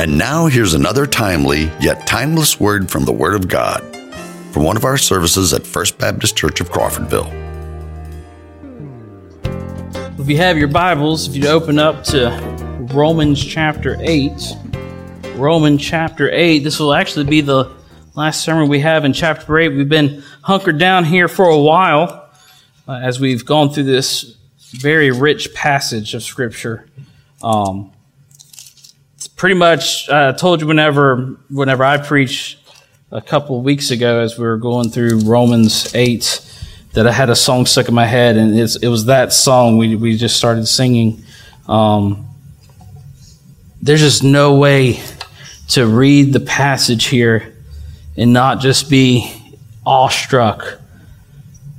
And now here's another timely yet timeless word from the Word of God from one of our services at First Baptist Church of Crawfordville. If you have your Bibles, if you'd open up to Romans chapter 8, Romans chapter 8, this will actually be the last sermon we have in chapter 8. We've been hunkered down here for a while uh, as we've gone through this very rich passage of Scripture. Um, pretty much, I uh, told you whenever, whenever I preached a couple of weeks ago as we were going through Romans 8 that I had a song stuck in my head, and it was that song we, we just started singing. Um, there's just no way to read the passage here and not just be awestruck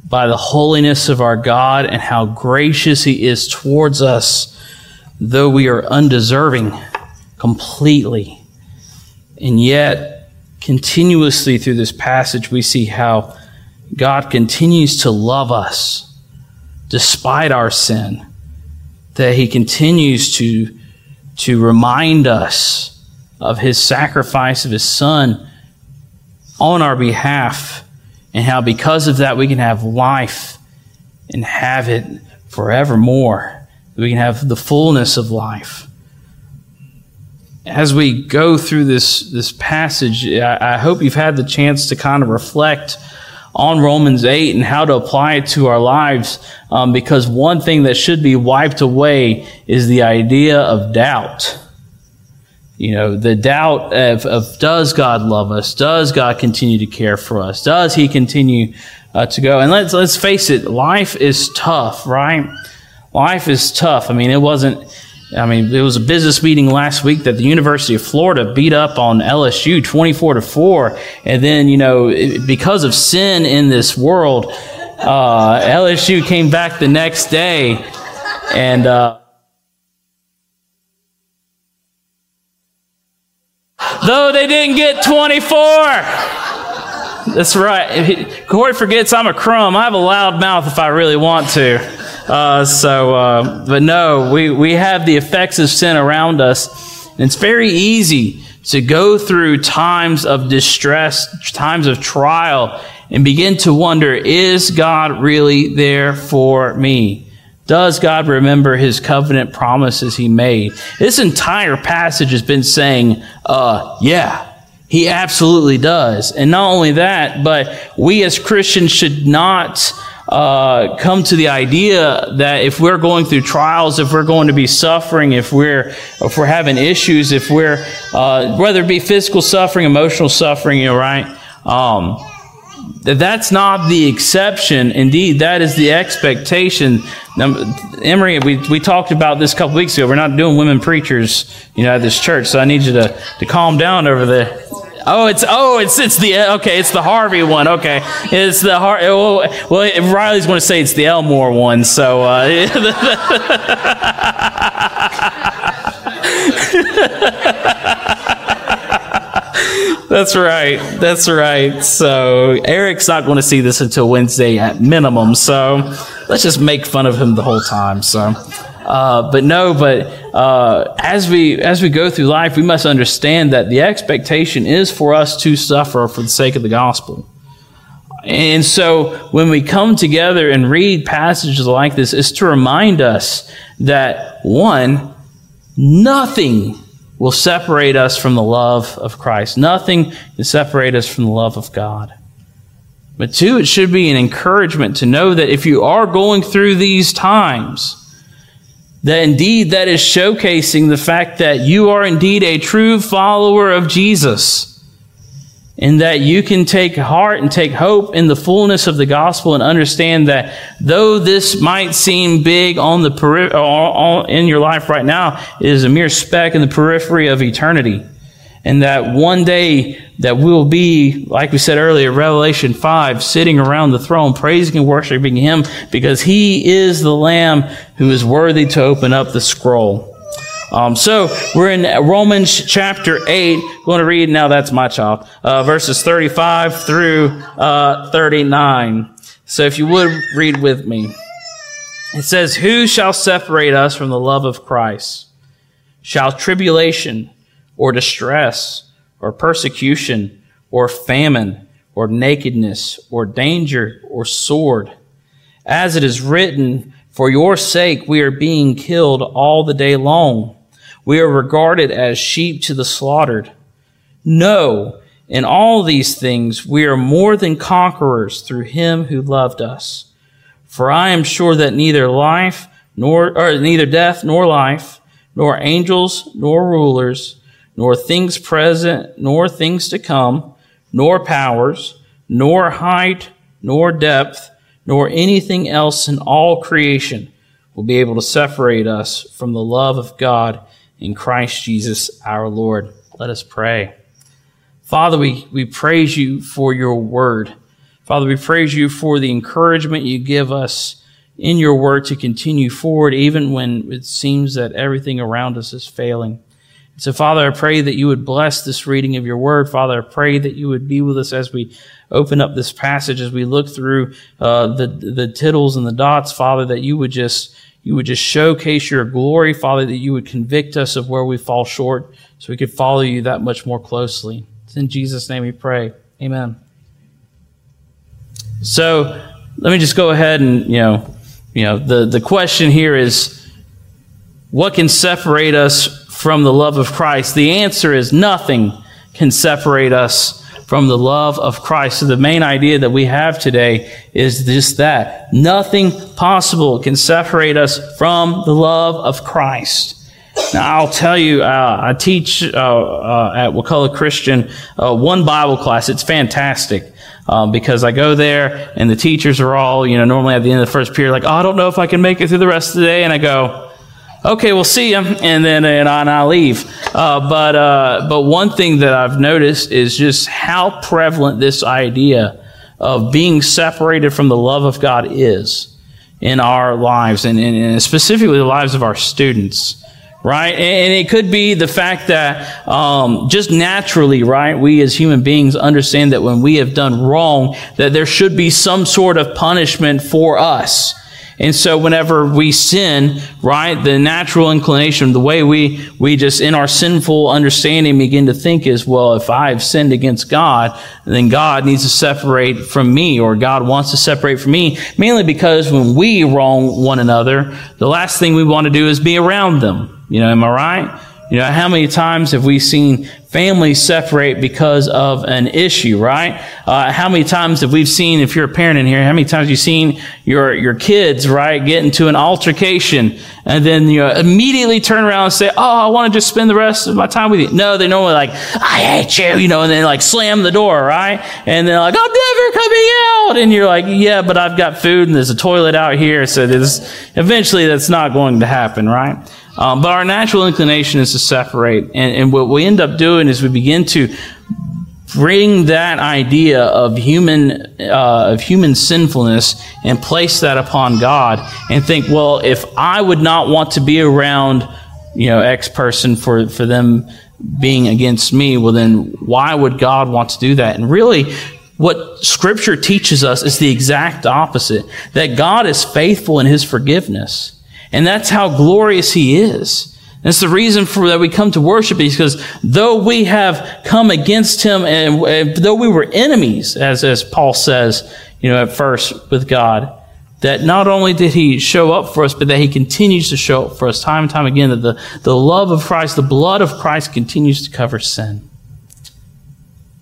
by the holiness of our God and how gracious He is towards us, though we are undeserving completely. And yet, continuously through this passage, we see how God continues to love us despite our sin, that He continues to, to remind us of His sacrifice of His Son on our behalf, and how because of that we can have life and have it forevermore. We can have the fullness of life as we go through this this passage, I, I, hope you've had the chance to kind of reflect on Romans 8 and how to apply it to our lives. Um, because one thing that should be wiped away is the idea of doubt. You know, the doubt of, of does God love us? Does God continue to care for us? Does He continue uh, to go? And let's let's face it, life is tough, right? Life is tough. I mean, it wasn't I mean, it was a business meeting last week that the University of Florida beat up on LSU 24 to 4. And then, you know, because of sin in this world, uh, LSU came back the next day and, uh, though they didn't get 24. That's right. Corey forgets I'm a crumb. I have a loud mouth if I really want to. Uh, so, uh, but no, we, we have the effects of sin around us. And it's very easy to go through times of distress, times of trial, and begin to wonder, is God really there for me? Does God remember his covenant promises he made? This entire passage has been saying, uh, yeah, he absolutely does. And not only that, but we as Christians should not uh, come to the idea that if we're going through trials, if we're going to be suffering, if we're if we're having issues, if we're uh, whether it be physical suffering, emotional suffering, you know, right? Um, that that's not the exception. Indeed, that is the expectation. Now, Emery, we, we talked about this a couple weeks ago. We're not doing women preachers, you know, at this church. So I need you to, to calm down over there. Oh, it's oh, it's it's the okay, it's the Harvey one. Okay, it's the Har. Well, well Riley's going to say it's the Elmore one. So. Uh, That's right. That's right. So Eric's not going to see this until Wednesday at minimum. So let's just make fun of him the whole time. So. Uh, but no, but uh, as we as we go through life, we must understand that the expectation is for us to suffer for the sake of the gospel. And so when we come together and read passages like this, it's to remind us that one, nothing will separate us from the love of Christ. Nothing can separate us from the love of God. But two, it should be an encouragement to know that if you are going through these times, that indeed that is showcasing the fact that you are indeed a true follower of Jesus. And that you can take heart and take hope in the fullness of the gospel and understand that though this might seem big on the peri- uh, in your life right now, it is a mere speck in the periphery of eternity and that one day that we'll be, like we said earlier, Revelation 5, sitting around the throne, praising and worshiping Him because He is the Lamb who is worthy to open up the scroll. Um, so we're in Romans chapter 8. Going to read now, that's my child, uh, verses 35 through uh, 39. So if you would read with me. It says, Who shall separate us from the love of Christ? Shall tribulation, or distress, or persecution, or famine, or nakedness, or danger, or sword. As it is written, For your sake we are being killed all the day long. We are regarded as sheep to the slaughtered. No, in all these things we are more than conquerors through him who loved us. For I am sure that neither life, nor, or neither death nor life, nor angels, nor rulers, nor things present, nor things to come, nor powers, nor height, nor depth, nor anything else in all creation will be able to separate us from the love of God in Christ Jesus our Lord. Let us pray. Father, we, we praise you for your word. Father, we praise you for the encouragement you give us in your word to continue forward, even when it seems that everything around us is failing. So, Father, I pray that you would bless this reading of your word. Father, I pray that you would be with us as we open up this passage, as we look through uh, the the tittles and the dots. Father, that you would just you would just showcase your glory, Father, that you would convict us of where we fall short, so we could follow you that much more closely. It's in Jesus' name we pray. Amen. So, let me just go ahead and you know you know, the, the question here is what can separate us from the love of Christ? The answer is nothing can separate us from the love of Christ. So the main idea that we have today is just that. Nothing possible can separate us from the love of Christ. Now, I'll tell you, uh, I teach uh, uh, at Wakulla Christian uh, one Bible class. It's fantastic um, because I go there and the teachers are all, you know, normally at the end of the first period, like, oh, I don't know if I can make it through the rest of the day. And I go, okay, we'll see you. And then and I, leave. Uh, but, uh, but one thing that I've noticed is just how prevalent this idea of being separated from the love of God is in our lives and, and specifically the lives of our students right? And it could be the fact that um, just naturally, right, we as human beings understand that when we have done wrong, that there should be some sort of punishment for us. And so whenever we sin, right, the natural inclination, the way we, we just in our sinful understanding begin to think is, well, if I've sinned against God, then God needs to separate from me or God wants to separate from me, mainly because when we wrong one another, the last thing we want to do is be around them. You know, am I right? You know, how many times have we seen families separate because of an issue, right? Uh, how many times have we seen, if you're a parent in here, how many times have you seen your, your kids, right, get into an altercation and then you know, immediately turn around and say, Oh, I want to just spend the rest of my time with you. No, they normally like, I hate you, you know, and then like slam the door, right? And they're like, I'm never coming out. And you're like, yeah, but I've got food and there's a toilet out here. So there's, eventually that's not going to happen, right? Um, but our natural inclination is to separate. And, and what we end up doing is we begin to bring that idea of human uh, of human sinfulness and place that upon God and think, well, if I would not want to be around, you know, X person for for them being against me, well, then why would God want to do that? And really, what Scripture teaches us is the exact opposite: that God is faithful in His forgiveness. And that's how glorious he is. That's the reason for that we come to worship is because though we have come against him and, and though we were enemies, as, as Paul says, you know, at first with God, that not only did he show up for us, but that he continues to show up for us time and time again, that the, the love of Christ, the blood of Christ continues to cover sin.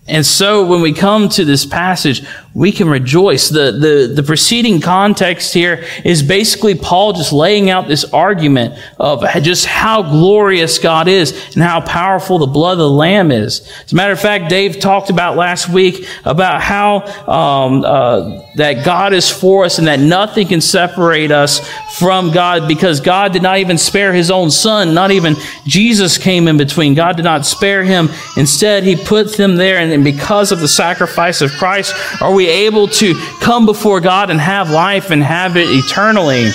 And so when we come to this passage, we can rejoice. The, the, the preceding context here is basically Paul just laying out this argument of just how glorious God is and how powerful the blood of the Lamb is. As a matter of fact, Dave talked about last week about how um, uh, that God is for us and that nothing can separate us from God because God did not even spare his own son. Not even Jesus came in between. God did not spare him. Instead, he put them there and because of the sacrifice of Christ, are we able to come before God and have life and have it eternally.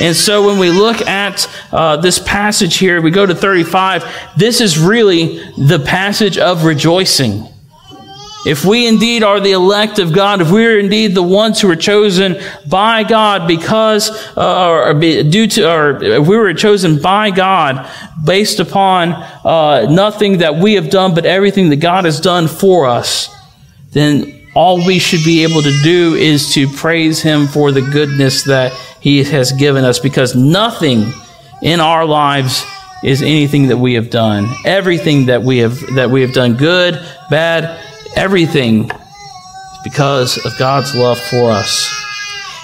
And so when we look at uh, this passage here, we go to 35, this is really the passage of rejoicing. If we indeed are the elect of God, if we are indeed the ones who are chosen by God because, uh, or, due to, or if we were chosen by God based upon uh, nothing that we have done, but everything that God has done for us, then all we should be able to do is to praise Him for the goodness that He has given us, because nothing in our lives is anything that we have done. Everything that we have that we have done, good, bad everything because of God's love for us.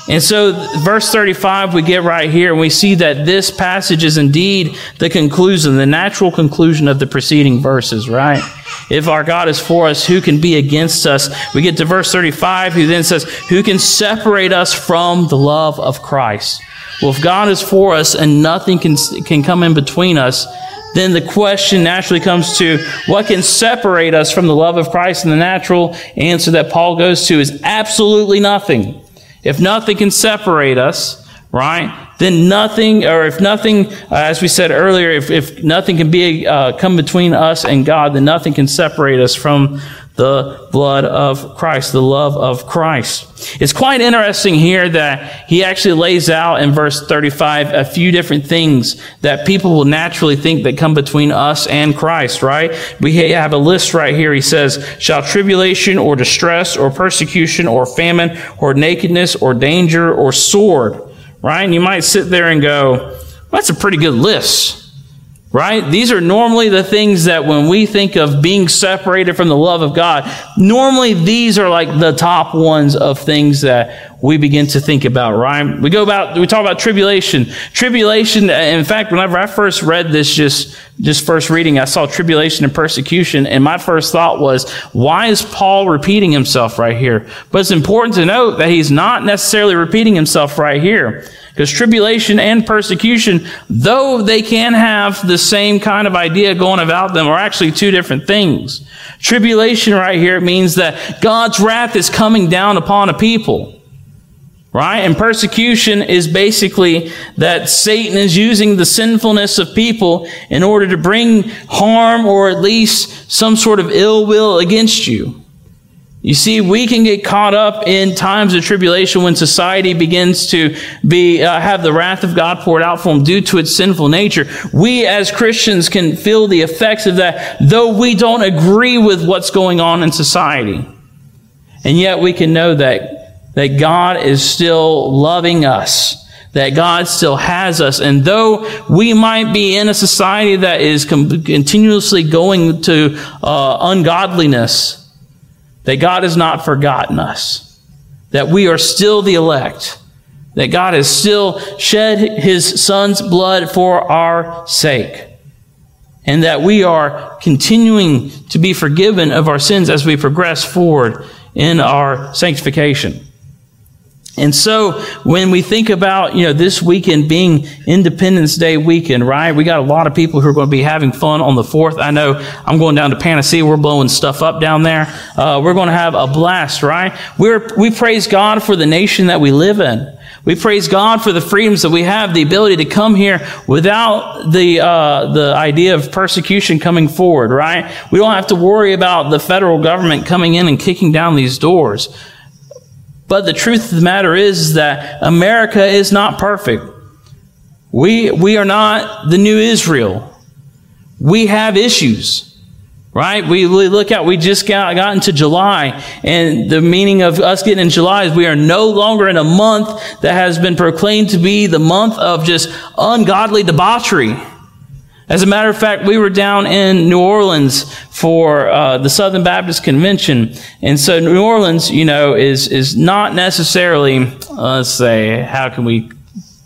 And so, verse 35, we get right here, and we see that this passage is indeed the conclusion, the natural conclusion of the preceding verses, right? If our God is for us, who can be against us? We get to verse 35, who then says, Who can separate us from the love of Christ? Well, if God is for us and nothing can, can come in between us, then the question naturally comes to what can separate us from the love of Christ? And the natural answer that Paul goes to is absolutely nothing. If nothing can separate us, right, then nothing, or if nothing, uh, as we said earlier, if, if nothing can be uh, come between us and God, then nothing can separate us from the blood of Christ, the love of Christ. It's quite interesting here that he actually lays out in verse 35 a few different things that people will naturally think that come between us and Christ, right? We have a list right here. He says, shall tribulation or distress or persecution or famine or nakedness or danger or sword, right? And you might sit there and go, well, that's a pretty good list. Right? These are normally the things that when we think of being separated from the love of God, normally these are like the top ones of things that we begin to think about, right? We go about, we talk about tribulation. Tribulation, in fact, whenever I first read this, just, just first reading, I saw tribulation and persecution, and my first thought was, why is Paul repeating himself right here? But it's important to note that he's not necessarily repeating himself right here. Because tribulation and persecution, though they can have the same kind of idea going about them, are actually two different things. Tribulation right here means that God's wrath is coming down upon a people. Right? And persecution is basically that Satan is using the sinfulness of people in order to bring harm or at least some sort of ill will against you. You see, we can get caught up in times of tribulation when society begins to be uh, have the wrath of God poured out for them due to its sinful nature. We as Christians can feel the effects of that, though we don't agree with what's going on in society. And yet we can know that, that God is still loving us that God still has us. And though we might be in a society that is continuously going to uh, ungodliness, that God has not forgotten us, that we are still the elect, that God has still shed his son's blood for our sake, and that we are continuing to be forgiven of our sins as we progress forward in our sanctification. And so when we think about, you know, this weekend being Independence Day weekend, right? We got a lot of people who are going to be having fun on the 4th. I know I'm going down to Panacea. We're blowing stuff up down there. Uh, we're going to have a blast, right? We're, we praise God for the nation that we live in. We praise God for the freedoms that we have, the ability to come here without the, uh, the idea of persecution coming forward, right? We don't have to worry about the federal government coming in and kicking down these doors. But the truth of the matter is that America is not perfect. We, we are not the new Israel. We have issues, right? We, look at, we just got, got into July, and the meaning of us getting in July is we are no longer in a month that has been proclaimed to be the month of just ungodly debauchery. As a matter of fact, we were down in New Orleans for uh, the Southern Baptist Convention, and so New Orleans, you know, is is not necessarily. Let's say, how can we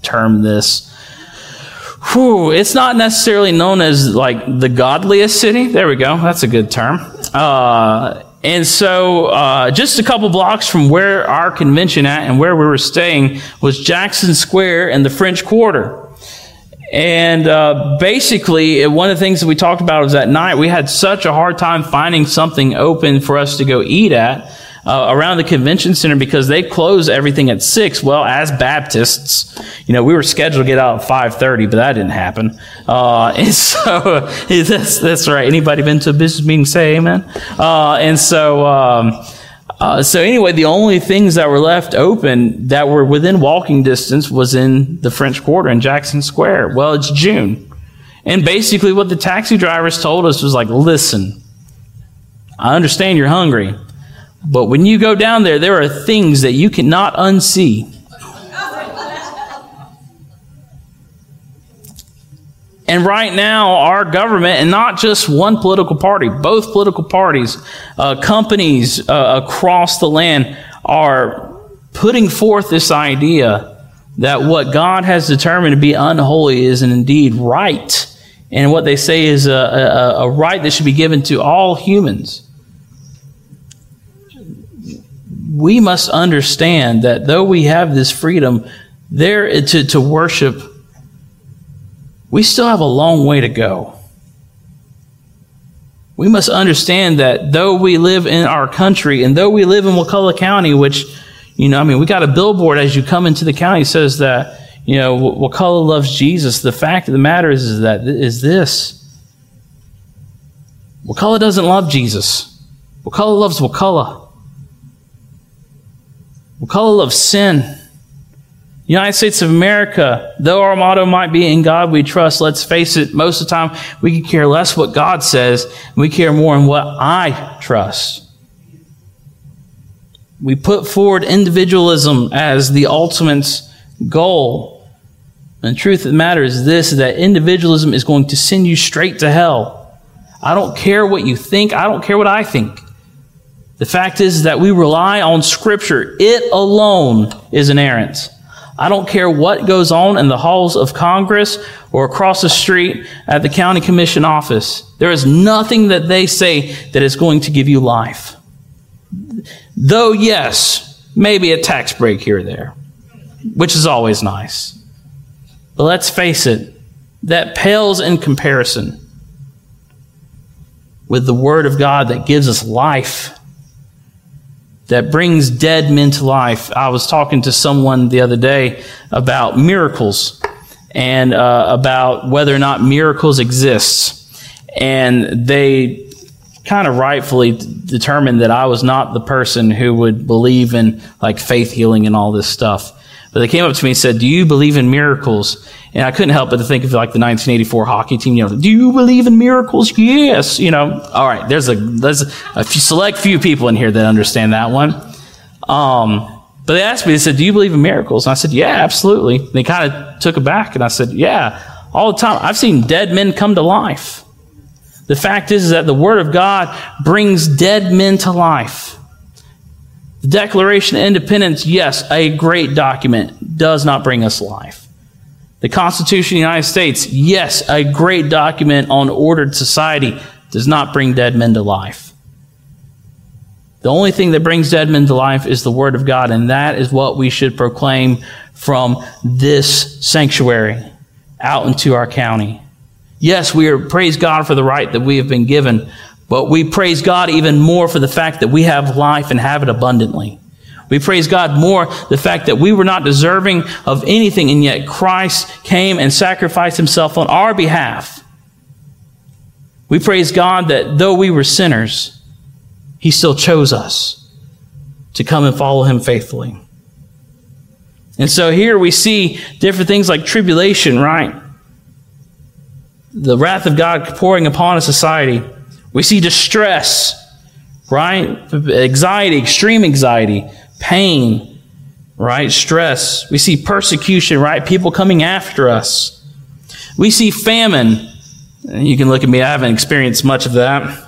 term this? Whew, it's not necessarily known as like the godliest city. There we go. That's a good term. Uh, and so, uh, just a couple blocks from where our convention at and where we were staying was Jackson Square and the French Quarter. And uh, basically, one of the things that we talked about was that night we had such a hard time finding something open for us to go eat at. uh, around the convention center because they close everything at six. Well, as Baptists, you know, we were scheduled to get out at five thirty, but that didn't happen. Uh, and so that's that's right. Anybody been to a business meeting? Say amen. Uh, and so. Um, uh, so anyway, the only things that were left open that were within walking distance was in the French Quarter in Jackson Square. Well, it's June. And basically what the taxi drivers told us was like, listen, I understand you're hungry, but when you go down there, there are things that you cannot unsee. And right now, our government, and not just one political party, both political parties, uh, companies uh, across the land are putting forth this idea that what God has determined to be unholy is indeed right. And what they say is a, a, a right that should be given to all humans. We must understand that though we have this freedom there to, to worship we still have a long way to go. We must understand that though we live in our country and though we live in Wakulla County, which, you know, I mean, we got a billboard as you come into the county says that, you know, Wakulla loves Jesus. The fact of the matter is, is that is this. Wakulla doesn't love Jesus. Wakulla loves Wakulla. Wakulla loves sin. United States of America, though our motto might be in God we trust, let's face it, most of the time we can care less what God says, we care more in what I trust. We put forward individualism as the ultimate goal. And the truth of the matter is this that individualism is going to send you straight to hell. I don't care what you think, I don't care what I think. The fact is that we rely on Scripture. It alone is inerrant. I don't care what goes on in the halls of Congress or across the street at the county commission office. There is nothing that they say that is going to give you life. Though, yes, maybe a tax break here or there, which is always nice. But let's face it, that pales in comparison with the Word of God that gives us life that brings dead men to life. I was talking to someone the other day about miracles and uh, about whether or not miracles exist. And they kind of rightfully determined that I was not the person who would believe in like faith healing and all this stuff. But they came up to me and said, Do you believe in miracles? And I couldn't help but to think of like the 1984 hockey team. You know, do you believe in miracles? Yes. You know, all right. There's a there's a few, select few people in here that understand that one. Um, but they asked me. They said, "Do you believe in miracles?" And I said, "Yeah, absolutely." And they kind of took it back, and I said, "Yeah, all the time. I've seen dead men come to life." The fact is, is that the Word of God brings dead men to life. The Declaration of Independence, yes, a great document, does not bring us life. The Constitution of the United States, yes, a great document on ordered society, does not bring dead men to life. The only thing that brings dead men to life is the Word of God, and that is what we should proclaim from this sanctuary out into our county. Yes, we are, praise God for the right that we have been given, but we praise God even more for the fact that we have life and have it abundantly. We praise God more the fact that we were not deserving of anything, and yet Christ came and sacrificed himself on our behalf. We praise God that though we were sinners, he still chose us to come and follow him faithfully. And so here we see different things like tribulation, right? The wrath of God pouring upon a society. We see distress, right? Anxiety, extreme anxiety pain, right? Stress. We see persecution, right? People coming after us. We see famine. You can look at me, I haven't experienced much of that.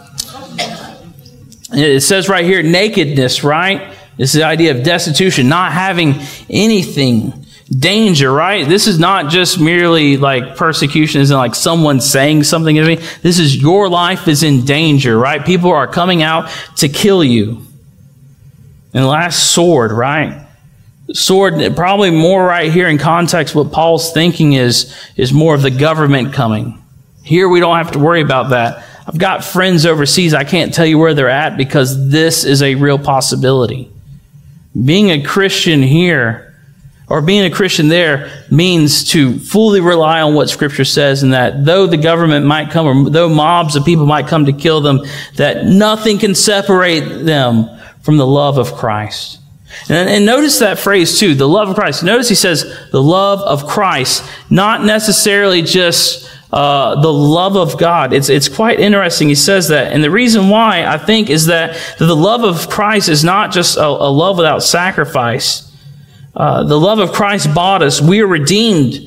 It says right here, nakedness, right? This is the idea of destitution, not having anything. Danger, right? This is not just merely like persecution, isn't like someone saying something to me. This is your life is in danger, right? People are coming out to kill you. And last, sword, right? Sword, probably more right here in context, what Paul's thinking is, is more of the government coming. Here we don't have to worry about that. I've got friends overseas. I can't tell you where they're at because this is a real possibility. Being a Christian here or being a Christian there means to fully rely on what Scripture says, and that though the government might come, or though mobs of people might come to kill them, that nothing can separate them from the love of Christ. And, and notice that phrase too, the love of Christ. Notice he says the love of Christ, not necessarily just uh, the love of God. It's, it's quite interesting. He says that. And the reason why, I think, is that the love of Christ is not just a, a love without sacrifice. Uh, the love of Christ bought us. We are redeemed.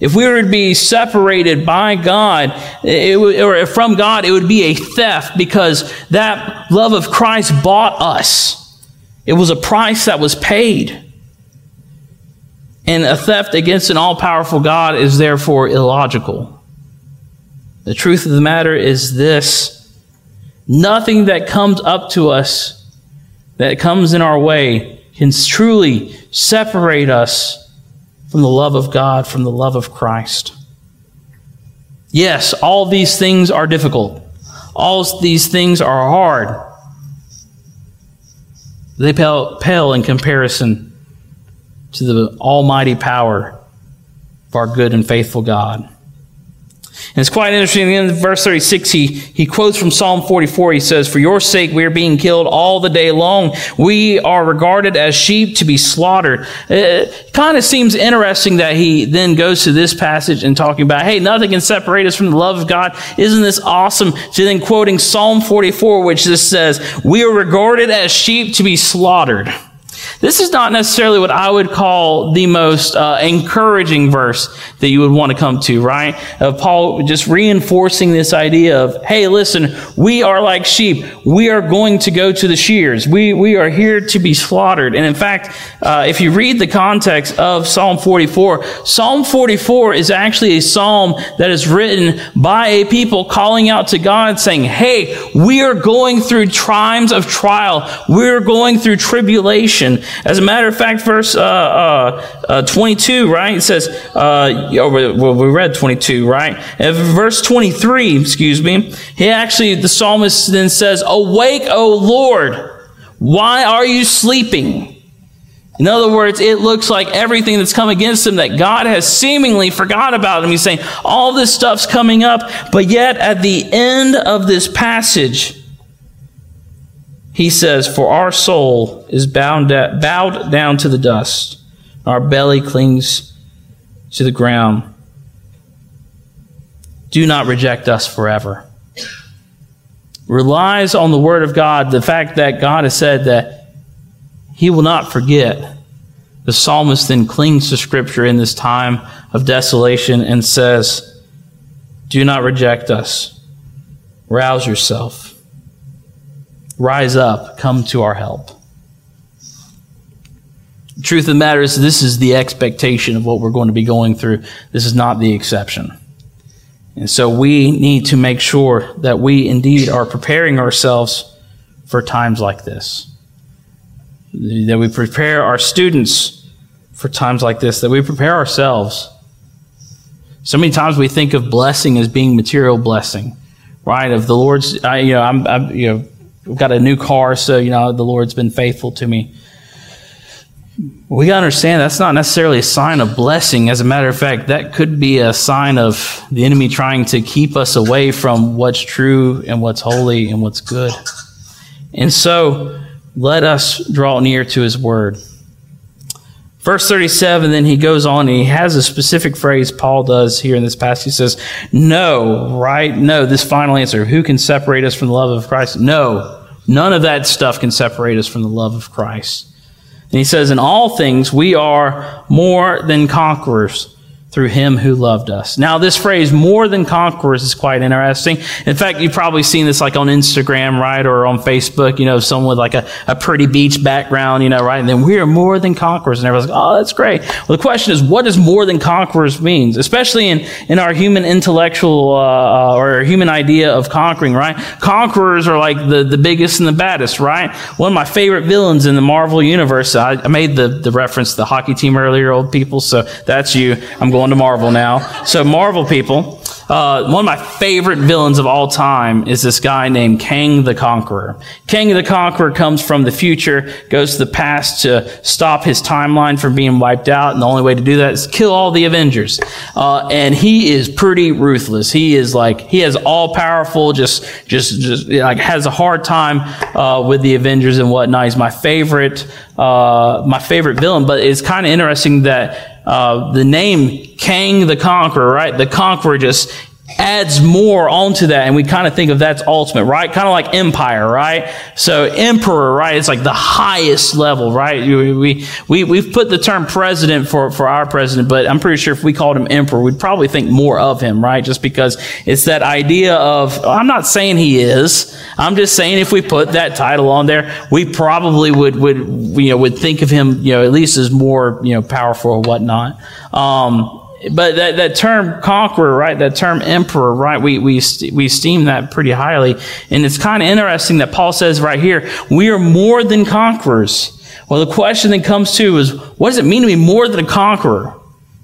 If we were to be separated by God, or from God, it would be a theft because that love of Christ bought us. It was a price that was paid. And a theft against an all powerful God is therefore illogical. The truth of the matter is this nothing that comes up to us, that comes in our way, can truly separate us from the love of God, from the love of Christ. Yes, all these things are difficult. All these things are hard. They pale, pale in comparison to the almighty power of our good and faithful God. And it's quite interesting. In verse 36, he, he quotes from Psalm 44. He says, For your sake we are being killed all the day long. We are regarded as sheep to be slaughtered. It kind of seems interesting that he then goes to this passage and talking about, hey, nothing can separate us from the love of God. Isn't this awesome? To then quoting Psalm 44, which just says, We are regarded as sheep to be slaughtered. This is not necessarily what I would call the most uh, encouraging verse that you would want to come to, right? Of Paul just reinforcing this idea of, hey, listen, we are like sheep. We are going to go to the shears. We, we are here to be slaughtered. And in fact, uh, if you read the context of Psalm 44, Psalm 44 is actually a psalm that is written by a people calling out to God saying, hey, we are going through times of trial. We're going through tribulation. As a matter of fact, verse uh, uh, uh 22, right? It says, uh, well, we read 22, right? And verse 23, excuse me, he actually, the psalmist then says, Awake, O Lord, why are you sleeping? In other words, it looks like everything that's come against him that God has seemingly forgot about him. He's saying all this stuff's coming up, but yet at the end of this passage, he says, For our soul is bound, bowed down to the dust, our belly clings to the ground. Do not reject us forever. Relies on the Word of God, the fact that God has said that He will not forget. The psalmist then clings to Scripture in this time of desolation and says, Do not reject us. Rouse yourself. Rise up, come to our help. The truth of the matter is, this is the expectation of what we're going to be going through. This is not the exception. And so we need to make sure that we indeed are preparing ourselves for times like this. That we prepare our students for times like this, that we prepare ourselves. So many times we think of blessing as being material blessing, right? Of the Lord's, I, you know, I'm, I'm you know, got a new car, so, you know, the Lord's been faithful to me. We got to understand that's not necessarily a sign of blessing. As a matter of fact, that could be a sign of the enemy trying to keep us away from what's true and what's holy and what's good. And so, let us draw near to his word. Verse 37, then he goes on and he has a specific phrase Paul does here in this passage. He says, No, right? No, this final answer. Who can separate us from the love of Christ? No, none of that stuff can separate us from the love of Christ. And he says, In all things, we are more than conquerors through him who loved us. Now, this phrase, more than conquerors, is quite interesting. In fact, you've probably seen this like on Instagram, right? Or on Facebook, you know, someone with like a, a pretty beach background, you know, right? And then we are more than conquerors. And everyone's like, oh, that's great. Well, the question is, what does more than conquerors means? Especially in, in our human intellectual, uh, uh, or human idea of conquering, right? Conquerors are like the, the biggest and the baddest, right? One of my favorite villains in the Marvel universe, I, I made the, the reference to the hockey team earlier, old people, so that's you. I'm going to Marvel now. So, Marvel people, uh, one of my favorite villains of all time is this guy named Kang the Conqueror. Kang the Conqueror comes from the future, goes to the past to stop his timeline from being wiped out, and the only way to do that is kill all the Avengers. Uh, and he is pretty ruthless. He is like he has all powerful, just just just like has a hard time uh, with the Avengers and whatnot. He's my favorite uh, my favorite villain, but it's kind of interesting that uh, the name Kang the Conqueror, right? The Conqueror just adds more onto that and we kind of think of that's ultimate right? Kind of like empire right? So emperor right it's like the highest level right? We, we, we've put the term president for, for our president but i'm pretty sure if we called him emperor we'd probably think more of him right? Just because it's that idea of i'm not saying he is i'm just saying if we put that title on there we probably would would you know would think of him you know at least as more you know powerful or whatnot. Um, but that, that term conqueror, right? That term emperor, right? We, we, we esteem that pretty highly. And it's kind of interesting that Paul says right here, we are more than conquerors. Well, the question that comes to is, what does it mean to be more than a conqueror?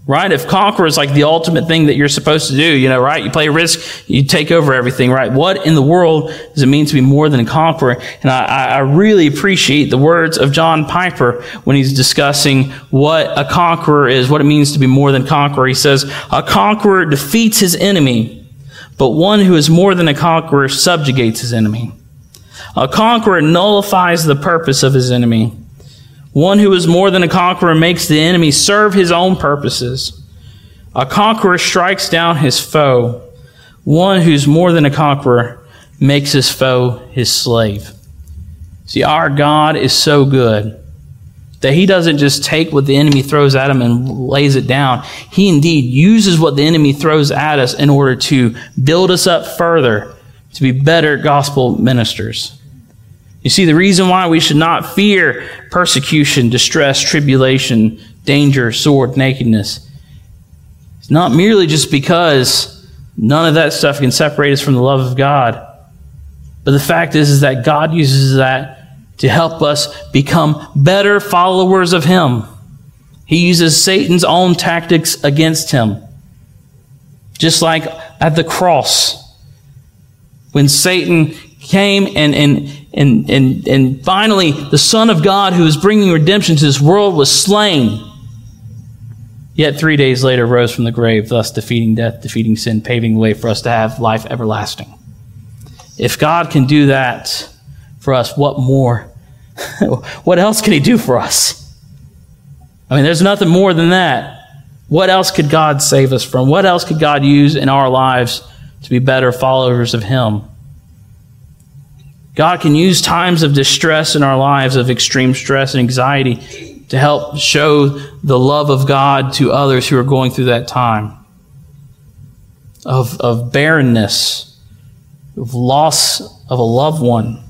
Right? If conquer is like the ultimate thing that you're supposed to do, you know, right? You play risk, you take over everything, right? What in the world does it mean to be more than a conqueror? And I, I really appreciate the words of John Piper when he's discussing what a conqueror is, what it means to be more than conqueror. He says, a conqueror defeats his enemy, but one who is more than a conqueror subjugates his enemy. A conqueror nullifies the purpose of his enemy one who is more than a conqueror makes the enemy serve his own purposes. A conqueror strikes down his foe. One who's more than a conqueror makes his foe his slave. See, our God is so good that he doesn't just take what the enemy throws at him and lays it down. He indeed uses what the enemy throws at us in order to build us up further to be better gospel ministers. You see, the reason why we should not fear persecution, distress, tribulation, danger, sword, nakedness is not merely just because none of that stuff can separate us from the love of God, but the fact is, is that God uses that to help us become better followers of Him. He uses Satan's own tactics against him. Just like at the cross, when Satan came and, and, and, and, and finally the Son of God who was bringing redemption to this world was slain. Yet three days later rose from the grave, thus defeating death, defeating sin, paving the way for us to have life everlasting. If God can do that for us, what more? what else can He do for us? I mean, there's nothing more than that. What else could God save us from? What else could God use in our lives to be better followers of Him? God can use times of distress in our lives, of extreme stress and anxiety, to help show the love of God to others who are going through that time of, of barrenness, of loss of a loved one.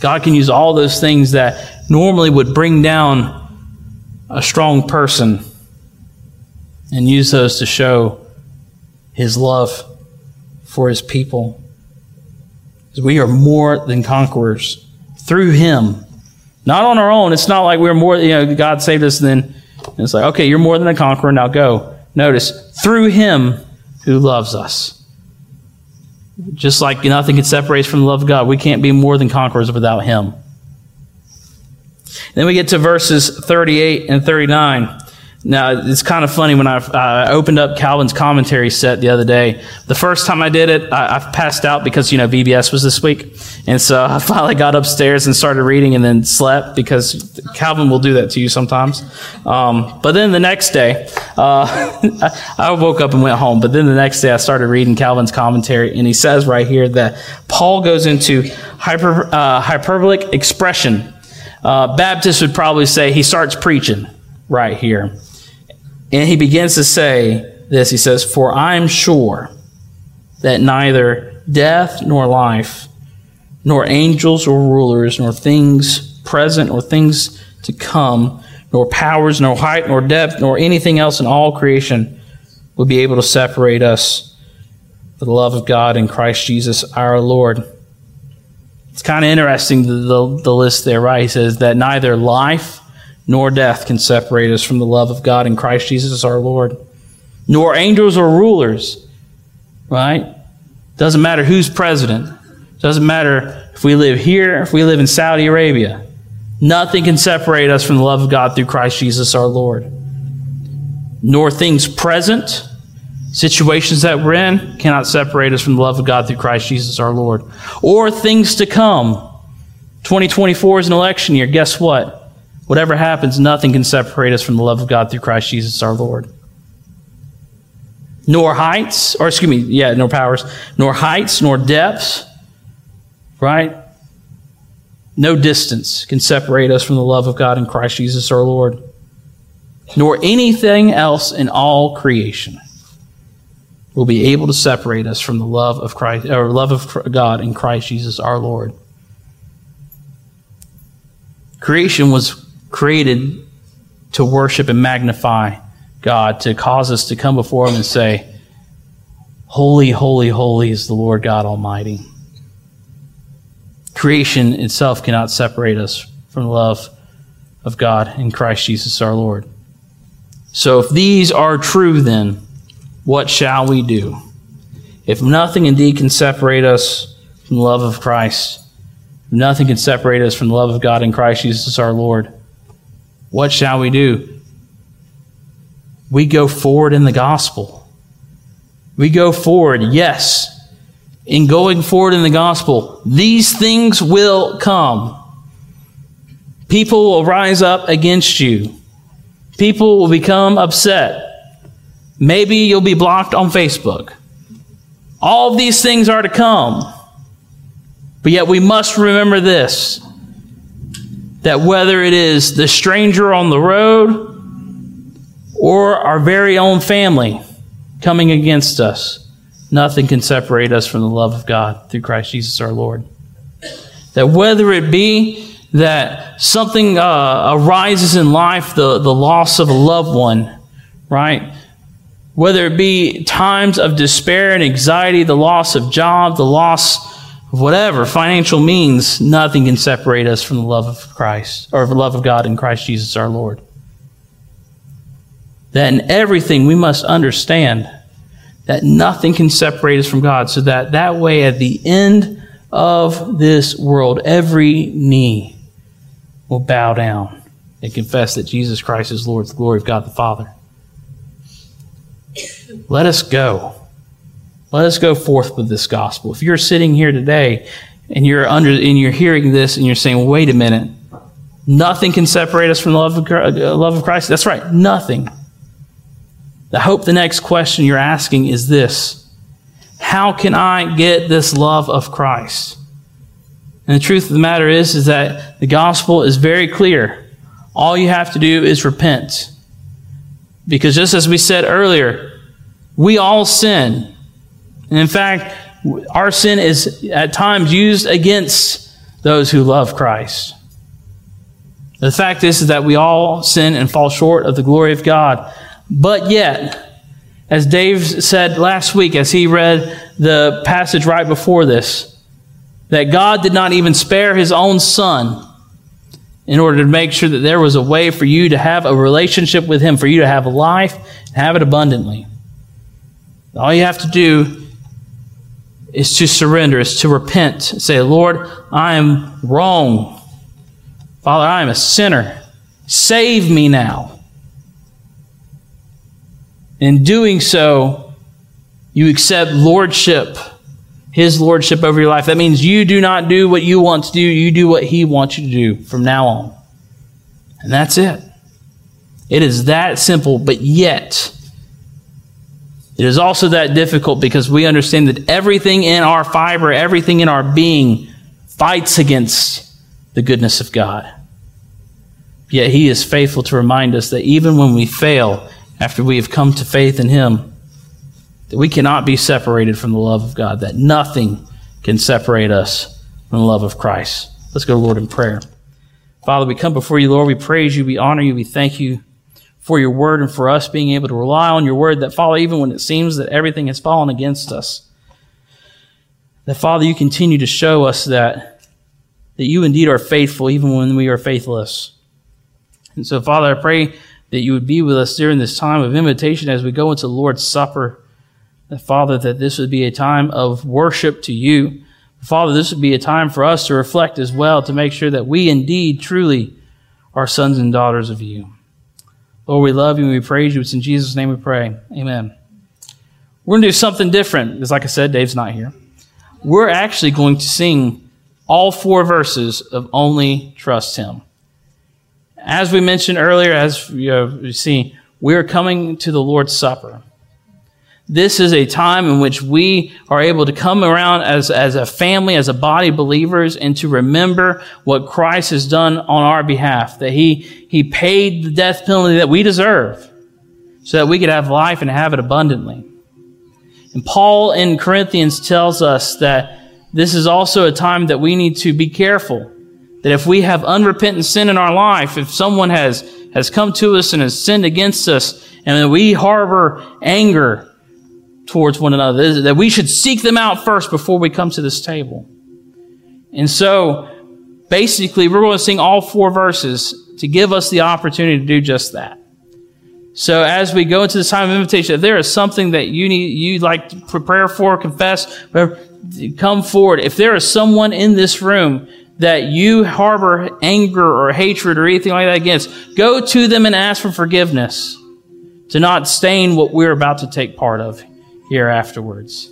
God can use all those things that normally would bring down a strong person and use those to show his love for his people. We are more than conquerors through Him. Not on our own. It's not like we're more, you know, God saved us then it's like, okay, you're more than a conqueror, now go. Notice, through Him who loves us. Just like nothing can separate us from the love of God, we can't be more than conquerors without Him. Then we get to verses 38 and 39. Now, it's kind of funny when I uh, opened up Calvin's commentary set the other day. The first time I did it, I, I, passed out because, you know, VBS was this week. And so I finally got upstairs and started reading and then slept because Calvin will do that to you sometimes. Um, but then the next day, uh, I woke up and went home. But then the next day, I started reading Calvin's commentary. And he says right here that Paul goes into hyper, uh, hyperbolic expression. Uh, Baptists would probably say he starts preaching right here. And he begins to say this. He says, For I'm sure that neither death nor life, nor angels or rulers, nor things present or things to come, nor powers, nor height, nor depth, nor anything else in all creation will be able to separate us from the love of God in Christ Jesus our Lord. It's kind of interesting, the, the, the list there, right? He says that neither life nor death can separate us from the love of God in Christ Jesus our Lord. nor angels or rulers, right? Doesn't matter who's president. Doesn't matter if we live here, if we live in Saudi Arabia. Nothing can separate us from the love of God through Christ Jesus our Lord. Nor things present, situations that we're in, cannot separate us from the love of God through Christ Jesus our Lord. Or things to come. 2024 is an election year. Guess what? Whatever happens, nothing can separate us from the love of God through Christ Jesus our Lord nor heights, or excuse me, yeah, nor powers, nor heights, nor depths, right? No distance can separate us from the love of God in Christ Jesus our Lord, nor anything else in all creation will be able to separate us from the love of Christ or love of God in Christ Jesus our Lord. Creation was created to worship and magnify God to cause us to come before Him and say, Holy, holy, holy is the Lord God Almighty. Creation itself cannot separate us from the love of God in Christ Jesus our Lord. So, if these are true, then what shall we do? If nothing indeed can separate us from the love of Christ, nothing can separate us from the love of God in Christ Jesus our Lord, what shall we do? we go forward in the gospel. We go forward, yes. In going forward in the gospel, these things will come. People will rise up against you. People will become upset. Maybe you'll be blocked on Facebook. All of these things are to come. But yet we must remember this that whether it is the stranger on the road, or our very own family coming against us, nothing can separate us from the love of God through Christ Jesus our Lord. That whether it be that something uh, arises in life, the, the loss of a loved one, right? Whether it be times of despair and anxiety, the loss of job, the loss whatever, financial means, nothing can separate us from the love of Christ or the love of God in Christ Jesus our Lord that in everything we must understand that nothing can separate us from God, so that that way at the end of this world, every knee will bow down and confess that Jesus Christ is Lord, the glory of God the Father. Let us go. Let us go forth with this gospel. If you're sitting here today and you're under and you're hearing this and you're saying, "Wait a minute, nothing can separate us from the love of, uh, love of Christ." That's right, nothing. I hope the next question you're asking is this How can I get this love of Christ? And the truth of the matter is, is that the gospel is very clear. All you have to do is repent. Because just as we said earlier, we all sin. And in fact, our sin is at times used against those who love Christ. The fact is, is that we all sin and fall short of the glory of God. But yet, as Dave said last week as he read the passage right before this, that God did not even spare his own son in order to make sure that there was a way for you to have a relationship with him, for you to have a life and have it abundantly. All you have to do is to surrender, is to repent. Say, Lord, I am wrong. Father, I am a sinner. Save me now. In doing so, you accept lordship, His lordship over your life. That means you do not do what you want to do, you do what He wants you to do from now on. And that's it. It is that simple, but yet, it is also that difficult because we understand that everything in our fiber, everything in our being fights against the goodness of God. Yet He is faithful to remind us that even when we fail, after we have come to faith in Him, that we cannot be separated from the love of God, that nothing can separate us from the love of Christ. Let's go Lord in prayer. Father, we come before you, Lord. We praise you, we honor you, we thank you for your word and for us being able to rely on your word that, Father, even when it seems that everything has fallen against us, that, Father, you continue to show us that, that you indeed are faithful even when we are faithless. And so, Father, I pray that you would be with us during this time of invitation as we go into the Lord's Supper. That, Father, that this would be a time of worship to you. Father, this would be a time for us to reflect as well to make sure that we indeed truly are sons and daughters of you. Lord, we love you and we praise you. It's in Jesus' name we pray. Amen. We're going to do something different because, like I said, Dave's not here. We're actually going to sing all four verses of Only Trust Him. As we mentioned earlier, as you, know, you see, we are coming to the Lord's Supper. This is a time in which we are able to come around as, as a family, as a body of believers, and to remember what Christ has done on our behalf. That He, He paid the death penalty that we deserve so that we could have life and have it abundantly. And Paul in Corinthians tells us that this is also a time that we need to be careful. That if we have unrepentant sin in our life, if someone has, has come to us and has sinned against us, and that we harbor anger towards one another, that we should seek them out first before we come to this table. And so, basically, we're going to sing all four verses to give us the opportunity to do just that. So, as we go into this time of invitation, if there is something that you need, you'd like to prepare for, confess, come forward. If there is someone in this room that you harbor anger or hatred or anything like that against, go to them and ask for forgiveness to not stain what we're about to take part of here afterwards.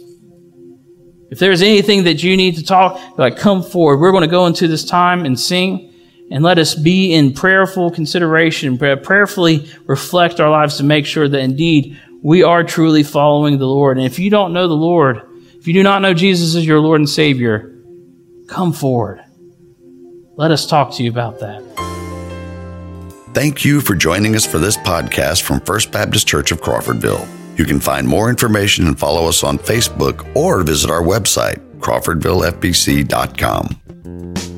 If there's anything that you need to talk, like come forward. We're going to go into this time and sing and let us be in prayerful consideration, prayerfully reflect our lives to make sure that indeed we are truly following the Lord. And if you don't know the Lord, if you do not know Jesus as your Lord and Savior, come forward. Let us talk to you about that. Thank you for joining us for this podcast from First Baptist Church of Crawfordville. You can find more information and follow us on Facebook or visit our website, crawfordvillefbc.com.